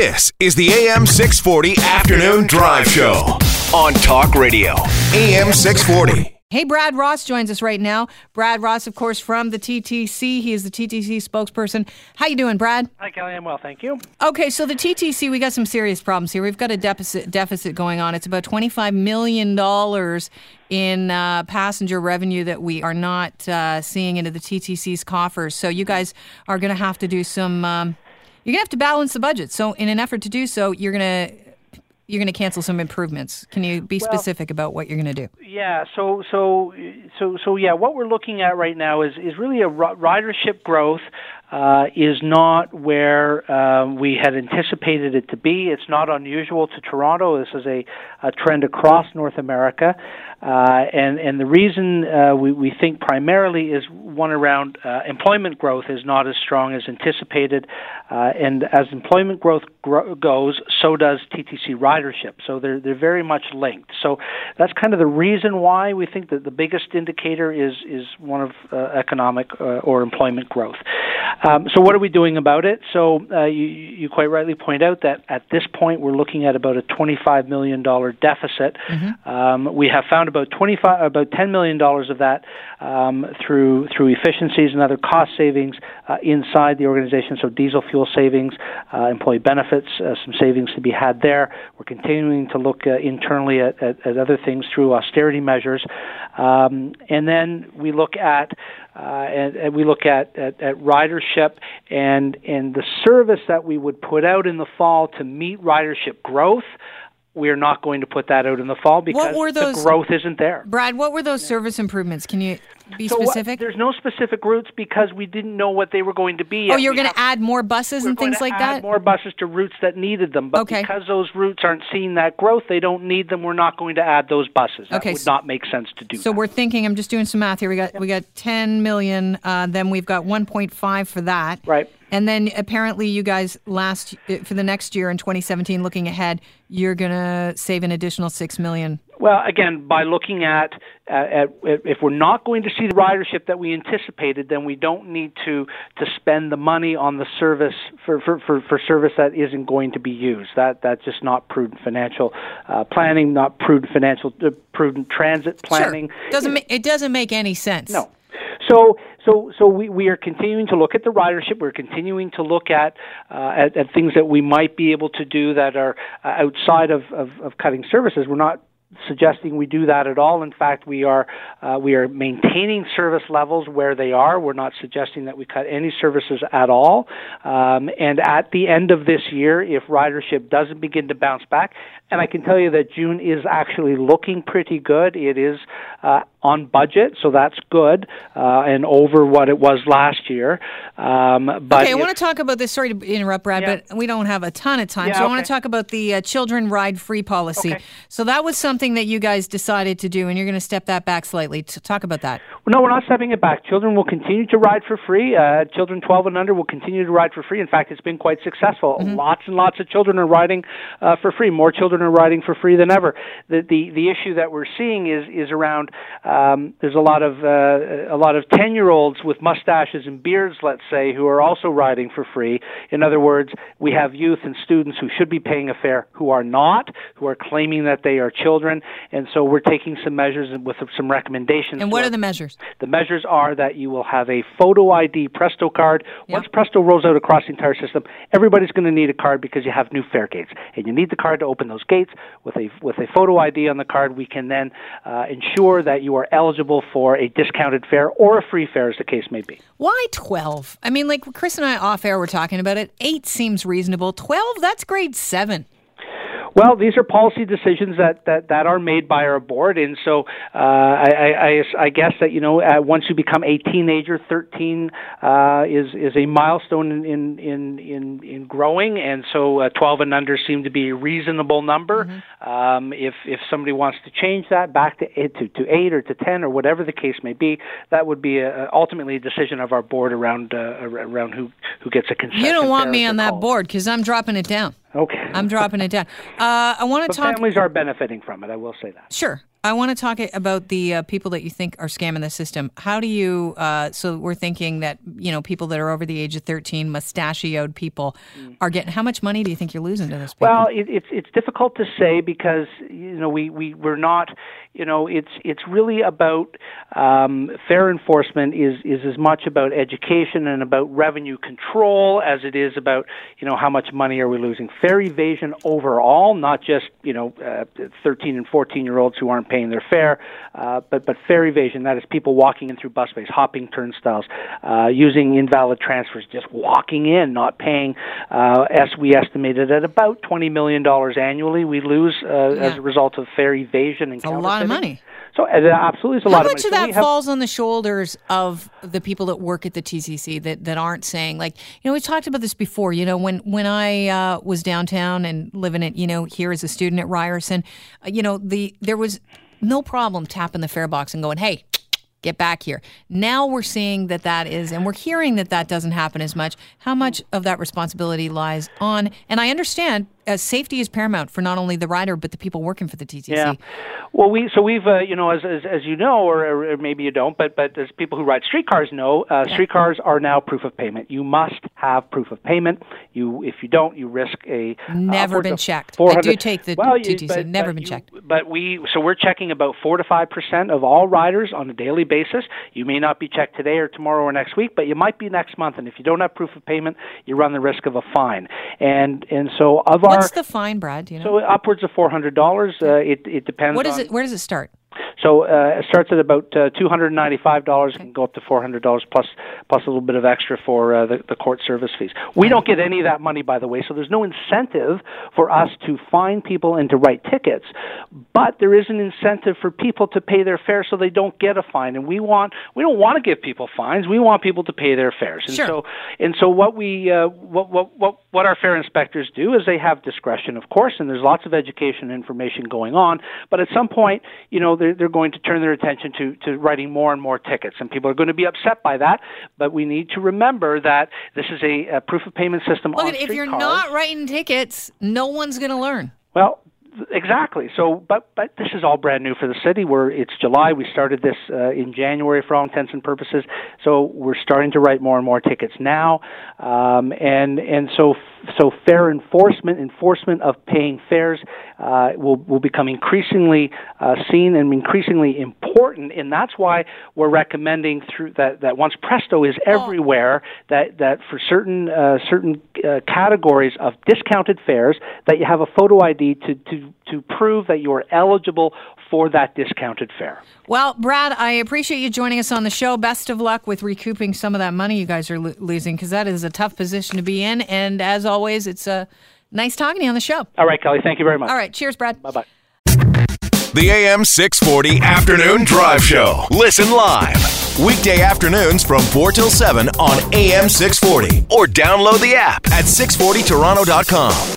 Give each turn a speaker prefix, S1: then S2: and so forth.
S1: This is the AM 640 Afternoon Drive Show on Talk Radio. AM 640.
S2: Hey, Brad Ross joins us right now. Brad Ross, of course, from the TTC. He is the TTC spokesperson. How you doing, Brad?
S3: Hi, Kelly. I'm well, thank you.
S2: Okay, so the TTC, we got some serious problems here. We've got a deficit deficit going on. It's about $25 million in uh, passenger revenue that we are not uh, seeing into the TTC's coffers. So you guys are going to have to do some. Um, you're going to have to balance the budget. So, in an effort to do so, you're going to you're going to cancel some improvements. Can you be
S3: Well-
S2: specific about what you're going to do?
S3: Yeah, so so so so yeah, what we're looking at right now is is really a ridership growth uh, is not where um, we had anticipated it to be. It's not unusual to Toronto. This is a, a trend across North America, uh, and and the reason uh, we we think primarily is one around uh, employment growth is not as strong as anticipated, uh, and as employment growth gro- goes, so does TTC ridership. So they're they're very much linked. So that's kind of the reason why we think that the biggest indicator is is one of uh, economic uh, or employment growth. Um, so what are we doing about it? So uh, you, you quite rightly point out that at this point we're looking at about a $25 million deficit. Um, we have found about 25, about $10 million of that um, through through efficiencies and other cost savings uh, inside the organization. So diesel fuel savings, uh, employee benefits, uh, some savings to be had there. We're continuing to look uh, internally at, at, at other things through austerity measures, um, and then we look at uh, and, and we look at, at, at ridership and and the service that we would put out in the fall to meet ridership growth. We are not going to put that out in the fall because
S2: those-
S3: the growth isn't there.
S2: Brad, what were those service improvements? Can you be
S3: So what- there's no specific routes because we didn't know what they were going to be.
S2: oh,
S3: yet.
S2: you're going to add more buses
S3: we're
S2: and
S3: going
S2: things
S3: to
S2: like
S3: add
S2: that?
S3: More buses to routes that needed them, but
S2: Okay.
S3: because those routes aren't seeing that growth, they don't need them. We're not going to add those buses. That
S2: Okay,
S3: would not make sense to do.
S2: So
S3: that.
S2: we're thinking. I'm just doing some math here. We got we got 10 million. Uh, then we've got 1.5 for that.
S3: Right.
S2: And then apparently you guys last uh, for the next year in 2017, looking ahead, you're gonna save an additional six million.
S3: Well, again, by looking at, uh, at, at if we're not going to see the ridership that we anticipated, then we don't need to to spend the money on the service for for, for, for service that isn't going to be used. That that's just not prudent financial uh, planning, not prudent financial uh, prudent transit planning.
S2: Sure. Doesn't ma- it doesn't make any sense.
S3: No. So, so, so we, we are continuing to look at the ridership. We're continuing to look at, uh, at at things that we might be able to do that are uh, outside of, of, of cutting services. We're not suggesting we do that at all. In fact, we are uh, we are maintaining service levels where they are. We're not suggesting that we cut any services at all. Um, and at the end of this year, if ridership doesn't begin to bounce back, and I can tell you that June is actually looking pretty good. It is uh, on budget, so that's good, uh, and over what it was last year. Um, but
S2: Okay, I want to talk about this. Sorry to interrupt, Brad,
S3: Yeah.
S2: but we don't have a ton of time.
S3: Yeah,
S2: so I want to talk about the uh, children ride free policy.
S3: Okay.
S2: So that was something that you guys decided to do, and you're going to step that back slightly. To talk about that.
S3: Well, No, we're not stepping it back. Children will continue to ride for free. Uh, children 12 and under will continue to ride for free. In fact, it's been quite successful. Lots and lots of children are riding uh, for free. More children are riding for free than ever. The the, the issue that we're seeing is is around. Um, there's a lot of uh, a lot of 10 year olds with mustaches and beards, let's say, who are also riding for free. In other words, we have youth and students who should be paying a fare who are not, who are claiming that they are children, and so we're taking some measures with some recommendations.
S2: And what are the measures?
S3: the measures are that you will have a photo ID Presto card. Once Presto rolls out across the entire system, everybody's going to need a card because you have new fare gates, and you need the card to open those gates. With a with a photo ID on the card, we can then uh, ensure that you are eligible for a discounted fare or a free fare, as the case may be.
S2: Why 12? I mean, like Chris and I off air were talking about it. Eight seems reasonable. 12, that's grade seven.
S3: Well, these are policy decisions that, that, that are made by our board, and so uh, I, I, I, guess that you know uh, once you become a teenager, thirteen uh, is is a milestone in in in in, in growing, and so uh, twelve and under seem to be a reasonable number. Um, if if somebody wants to change that back to eight, to to eight or to ten or whatever the case may be, that would be a, ultimately a decision of our board around uh, around who who gets a concession.
S2: You don't want me on that board because I'm dropping it down.
S3: Okay.
S2: I'm dropping it down. Uh, I want to talk.
S3: families are benefiting from it. I will say that.
S2: Sure. I want to talk about the uh, people that you think are scamming the system. How do you? Uh, so we're thinking that you know people that are over the age of thirteen, mustachioed people, mm. are getting. How much money do you think you're losing to this? People?
S3: Well, it, it's it's difficult to say because you know we we we're not. You know, it's it's really about um, fare enforcement is is as much about education and about revenue control as it is about you know how much money are we losing. Fare evasion overall, not just you know uh, 13 and 14 year olds who aren't paying their fare, uh, but but fare evasion. That is people walking in through bus bays, hopping turnstiles, uh, using invalid transfers, just walking in, not paying. Uh, as we estimated at about twenty million dollars annually, we lose uh, yeah. as a result of fare evasion and
S2: a lot of money.
S3: So uh, absolutely, it's a
S2: How
S3: lot
S2: of money.
S3: How
S2: much of that falls on the shoulders of the people that work at the TTC that, that aren't saying like you know we talked about this before. You know when when I uh, was downtown and living it, you know here as a student at Ryerson, uh, you know the there was no problem tapping the fare box and going, hey, get back here. Now we're seeing that that is, and we're hearing that that doesn't happen as much. How much of that responsibility lies on, and I understand uh, safety is paramount for not only the rider but the people working for the TTC.
S3: Yeah. Well, we so we've uh, you know as, as as you know or, or maybe you don't, but but as people who ride streetcars know, uh, yeah. streetcars are now proof of payment. You must have proof of payment. You if you don't, you risk a
S2: never been checked. I do take the well, TTC. But, never
S3: but
S2: been
S3: you,
S2: checked.
S3: But we so we're checking about four to five percent of all riders on a daily basis. You may not be checked today or tomorrow or next week, but you might be next month. And if you don't have proof of payment, you run the risk of a fine. And and so of
S2: What's
S3: our
S2: what's the fine, Brad? You know?
S3: So upwards of four hundred dollars. Uh, it it depends.
S2: What is
S3: on,
S2: it? Where does it start?
S3: So uh, it starts at about uh, two hundred ninety-five dollars okay. and go up to four hundred dollars plus plus a little bit of extra for uh, the, the court service fees. We don't get any of that money, by the way, so there's no incentive for us to fine people and to write tickets. But there is an incentive for people to pay their fare so they don't get a fine. And we want we don't want to give people fines. We want people to pay their fares. And
S2: sure.
S3: so and so what we uh, what, what what what our fare inspectors do is they have discretion, of course, and there's lots of education and information going on. But at some point, you know, they're, they're going to turn their attention to, to writing more and more tickets. And people are going to be upset by that, but we need to remember that this is a, a proof of payment system
S2: Look,
S3: on
S2: if you're
S3: cars.
S2: not writing tickets, no one's going to learn.
S3: Well, exactly. So, but but this is all brand new for the city. We're it's July. We started this uh, in January for all intents and purposes. So we're starting to write more and more tickets now, um, and and so so fare enforcement, enforcement of paying fares, uh, will will become increasingly uh, seen and increasingly important, and that's why we're recommending through that that once Presto is oh. everywhere, that that for certain uh, certain uh, categories of discounted fares, that you have a photo ID to to to prove that you are eligible for that discounted fare.
S2: Well, Brad, I appreciate you joining us on the show. Best of luck with recouping some of that money you guys are lo- losing because that is a tough position to be in. And as always, it's a uh, nice talking to you on the show.
S3: All right, Kelly. Thank you very much.
S2: All right. Cheers, Brad.
S3: Bye bye.
S1: The AM 640 Afternoon Drive Show. Listen live. Weekday afternoons from 4 till 7 on AM 640 or download the app at 640toronto.com.